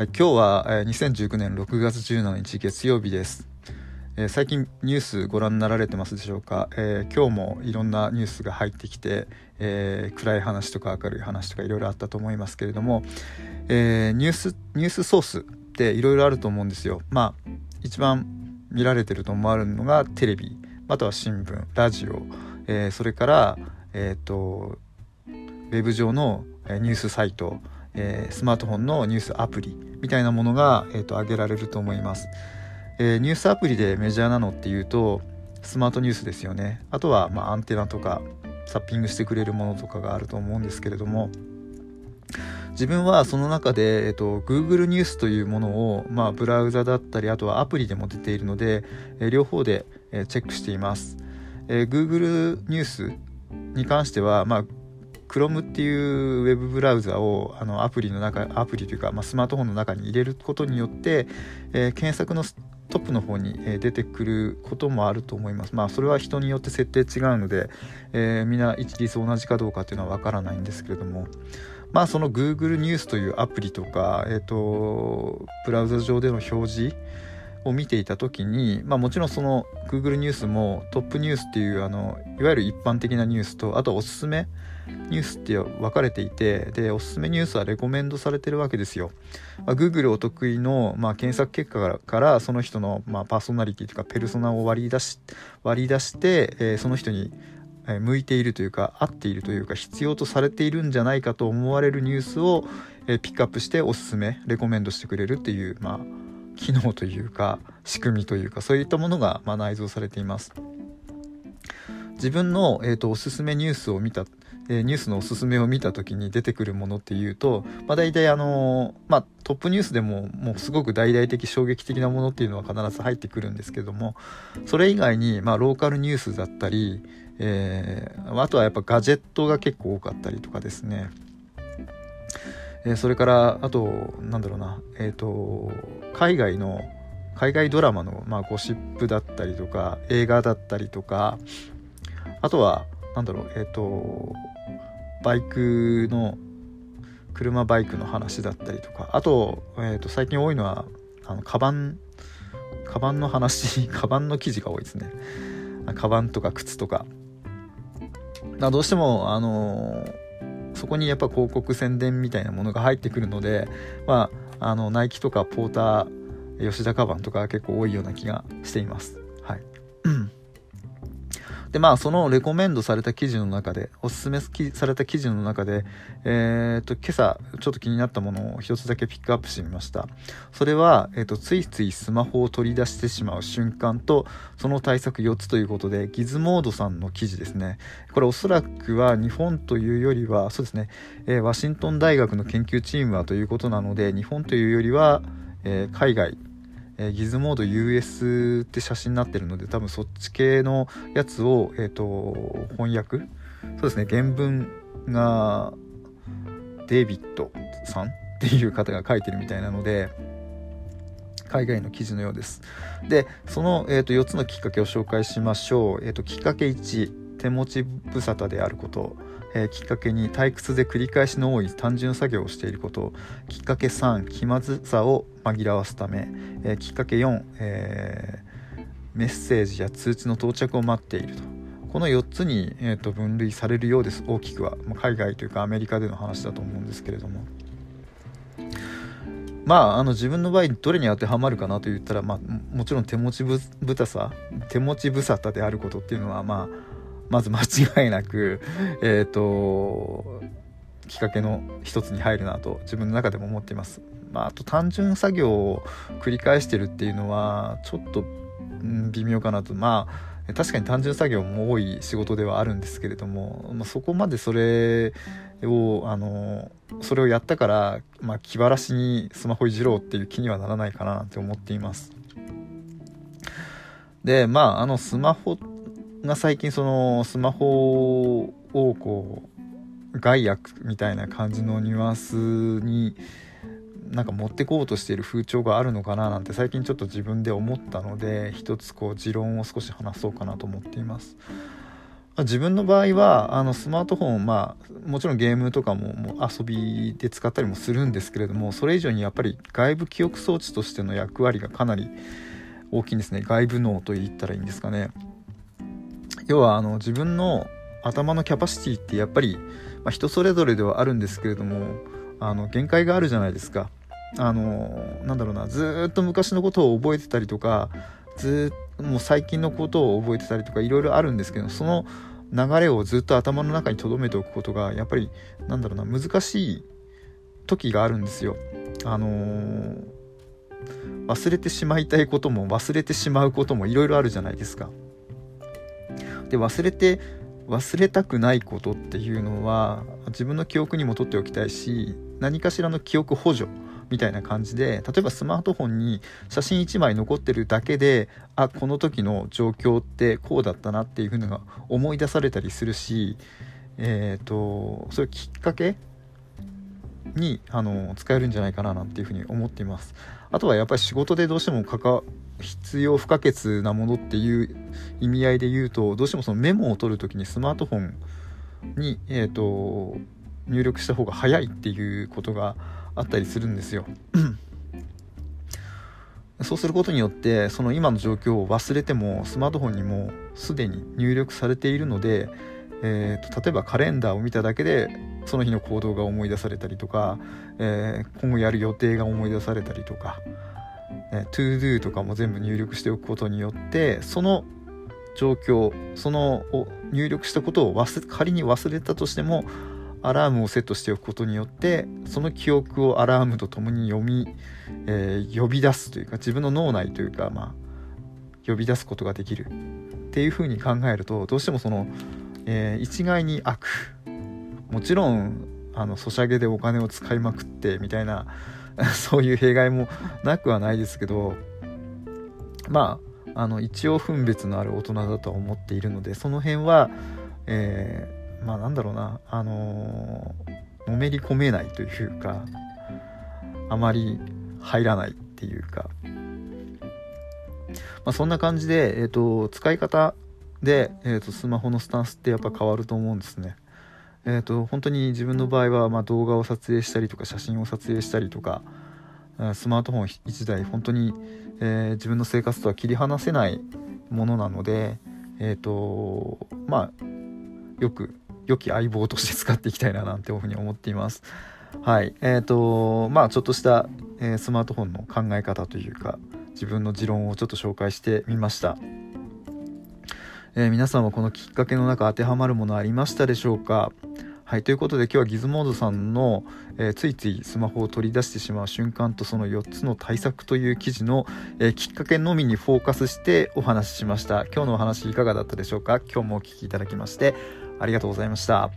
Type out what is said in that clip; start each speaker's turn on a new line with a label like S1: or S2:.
S1: はい、今日は、えー、2019年6月17日月曜日です、えー、最近ニュースご覧になられてますでしょうか、えー、今日もいろんなニュースが入ってきて、え暗い話とか明るい話とかいろいろあったと思いますけれども、えニュースニュースソースっていろいろあると思うんですよ。まあ一番見られてると思われるのがテレビあとは新聞ラジオ、えそれからえっ、とウェブ上のニュースサイトえー、スマートフォンのニュースアプリみたいなものが、えーと、挙げられると思います、えー、ニュースアプリでメジャーなのっていうとスマートニュースですよね。あとは、まあ、アンテナとかサッピングしてくれるものとかがあると思うんですけれども自分はその中で、えっと、Google ニュースというものを、まあ、ブラウザだったりあとはアプリでも出ているので、えー、両方で、えー、チェックしています、えー、Google ニュースに関しては、まあ、Chrome っていうウェブブラウザをあのアプリの中アプリというか、まあ、スマートフォンの中に入れることによって、えー、検索のトップの方に、出てくることもあると思います。まあそれは人によって設定違うので、えー、みんな一律同じかどうかっていうのはわからないんですけれどもまあその Google ニュースというアプリとか、えーと、ブラウザ上での表示を見ていた時に、まあ、もちろんその Google ニュースもトップニュースっていうあのいわゆる一般的なニュースとあとおすすめニュースって分かれていてでおすすめニュースはレコメンドされてるわけですよ、まあ、Google お得意の、まあ、検索結果からその人の、まあ、パーソナリティというかペルソナを割り出し割り出して、えー、その人に向いているというか合っているというか必要とされているんじゃないかと思われるニュースを、ピックアップしておすすめレコメンドしてくれるっていう、まあ、機能というか仕組みというかそういったものが、ま、内蔵されています。自分の、えーと、おすすめニュースを見たえニュースのおすすめを見た時に出てくるものっていうと、まあ、大体あのまあ、トップニュースでももうすごく大々的衝撃的なものっていうのは必ず入ってくるんですけどもそれ以外に、まあ、ローカルニュースだったり、えー、あとはやっぱガジェットが結構多かったりとかですねえそれからあとなんだろうな。えっ、ー、と海外の海外ドラマの、まあ、ゴシップだったりとか映画だったりとかあとはなんだろうえっ、ー、とバイクの車バイクの話だったりとかあと,、えー、と最近多いのはあのカバンカバンの話 カバンの記事が多いですね。カバンとか靴とか。どうしてもあのそこにやっぱ広告宣伝みたいなものが入ってくるのでまああのナイキとかポーター吉田カバンとか結構多いような気がしています。はい。で、まあ、そのレコメンドされた記事の中で、おすすめされた記事の中で、えっ、と、今朝、ちょっと気になったものを一つだけピックアップしてみました。それは、えっ、と、ついついスマホを取り出してしまう瞬間と、その対策4つということで、ギズモードさんの記事ですね。これおそらくは日本というよりは、そうですね、えー、ワシントン大学の研究チームはということなので、日本というよりは、え海外え、ギズモード US って写真になってるので多分そっち系のやつを、えーと、翻訳？そうですね原文がデイビッドさん？っていう方が書いてるみたいなので海外の記事のようです。でその、えーと、4つのきっかけを紹介しましょう、えーときっかけ1手持ち無沙汰であること。えー、きっかけに退屈で繰り返しの多い単純作業をしていること。きっかけ3気まずさを紛らわすため、えー、きっかけ4、えー、メッセージや通知の到着を待っていると。この4つに、えーと、分類されるようです。大きくは、まあ、海外というかアメリカでの話だと思うんですけれども。まああの自分の場合どれに当てはまるかなと言ったら、まあ、もちろん手持ちぶぶたさ手持ち無沙汰であることっていうのはまあまず間違いなく、えっ、ー、と、きっかけの一つに入るなと自分の中でも思っています。まあ、あと単純作業を繰り返してるっていうのはちょっと、うん、微妙かなと。まあ確かに単純作業も多い仕事ではあるんですけれども、まあ、そこまでそれをあのそれをやったから、まあ、気晴らしにスマホいじろうっていう気にはならないかななんて思っていますでまああのスマホが最近そのスマホをこう害悪みたいな感じのニュアンスになんか持ってこうとしている風潮があるのかななんて最近ちょっと自分で思ったので一つこう持論を少し話そうかなと思っています。自分の場合はあのスマートフォン、まあ、もちろんゲームとかももう遊びで使ったりもするんですけれどもそれ以上にやっぱり外部記憶装置としての役割がかなり大きいんですね外部脳と言ったらいいんですかね要はあの自分の頭のキャパシティってやっぱり、まあ、人それぞれではあるんですけれどもあの限界があるじゃないですかあのなんだろうなずっと昔のことを覚えてたりとかずもう最近のことを覚えてたりとかいろいろあるんですけどその流れをずっと頭の中に留めておくことがやっぱりなんだろうな難しい時があるんですよ。あのー、忘れてしまいたいことも忘れてしまうこともいろいろあるじゃないですか。で忘れて忘れたくないことっていうのは自分の記憶にも取っておきたいし何かしらの記憶補助みたいな感じで例えばスマートフォンに写真1枚残ってるだけであこの時の状況ってこうだったなっていうふうに思い出されたりするしえっ、ー、とそういうきっかけにあの使えるんじゃないかななんていうふうに思っています。あとはやっぱり仕事でどうしても必要不可欠なものっていう意味合いで言うとどうしてもそのメモを取る時にスマートフォンに、えーと、入力した方が早いっていうことがあったりするんですよ。そうすることによってその今の状況を忘れてもスマートフォンにもすでに入力されているので、えーと、例えばカレンダーを見ただけでその日の行動が思い出されたりとか、えー、今後やる予定が思い出されたりとか、えー、ToDo とかも全部入力しておくことによってその状況そのを入力したことを忘仮に忘れたとしてもアラームをセットしておくことによってその記憶をアラームとともに読み、えー、呼び出すというか自分の脳内というか、まあ、呼び出すことができるっていうふうに考えるとどうしてもその、えー、一概に悪もちろんあのソシャゲでお金を使いまくってみたいな そういう弊害もなくはないですけどまああの一応分別のある大人だとは思っているのでその辺は、えーまあなんだろうなあのー、のめり込めないというかあまり入らないっていうか、まあ、そんな感じで、えーと、使い方で、えーと、スマホのスタンスってやっぱ変わると思うんですね。えーと、本当に自分の場合は、まあ、動画を撮影したりとか写真を撮影したりとかスマートフォン1台本当に、えー、自分の生活とは切り離せないものなので、えーとまあ、よく良き相棒として使っていきたいななんていうふうに思っています。はい。え、ー、と、まあちょっとした、えー、スマートフォンの考え方というか、自分の持論をちょっと紹介してみました。えー、皆さんはこのきっかけの中当てはまるものありましたでしょうか？はい、ということで今日はギズモードさんの、えー、ついついスマホを取り出してしまう瞬間とその4つの対策という記事の、えー、きっかけのみにフォーカスしてお話ししました。今日のお話いかがだったでしょうか？今日もお聴きいただきましてありがとうございました。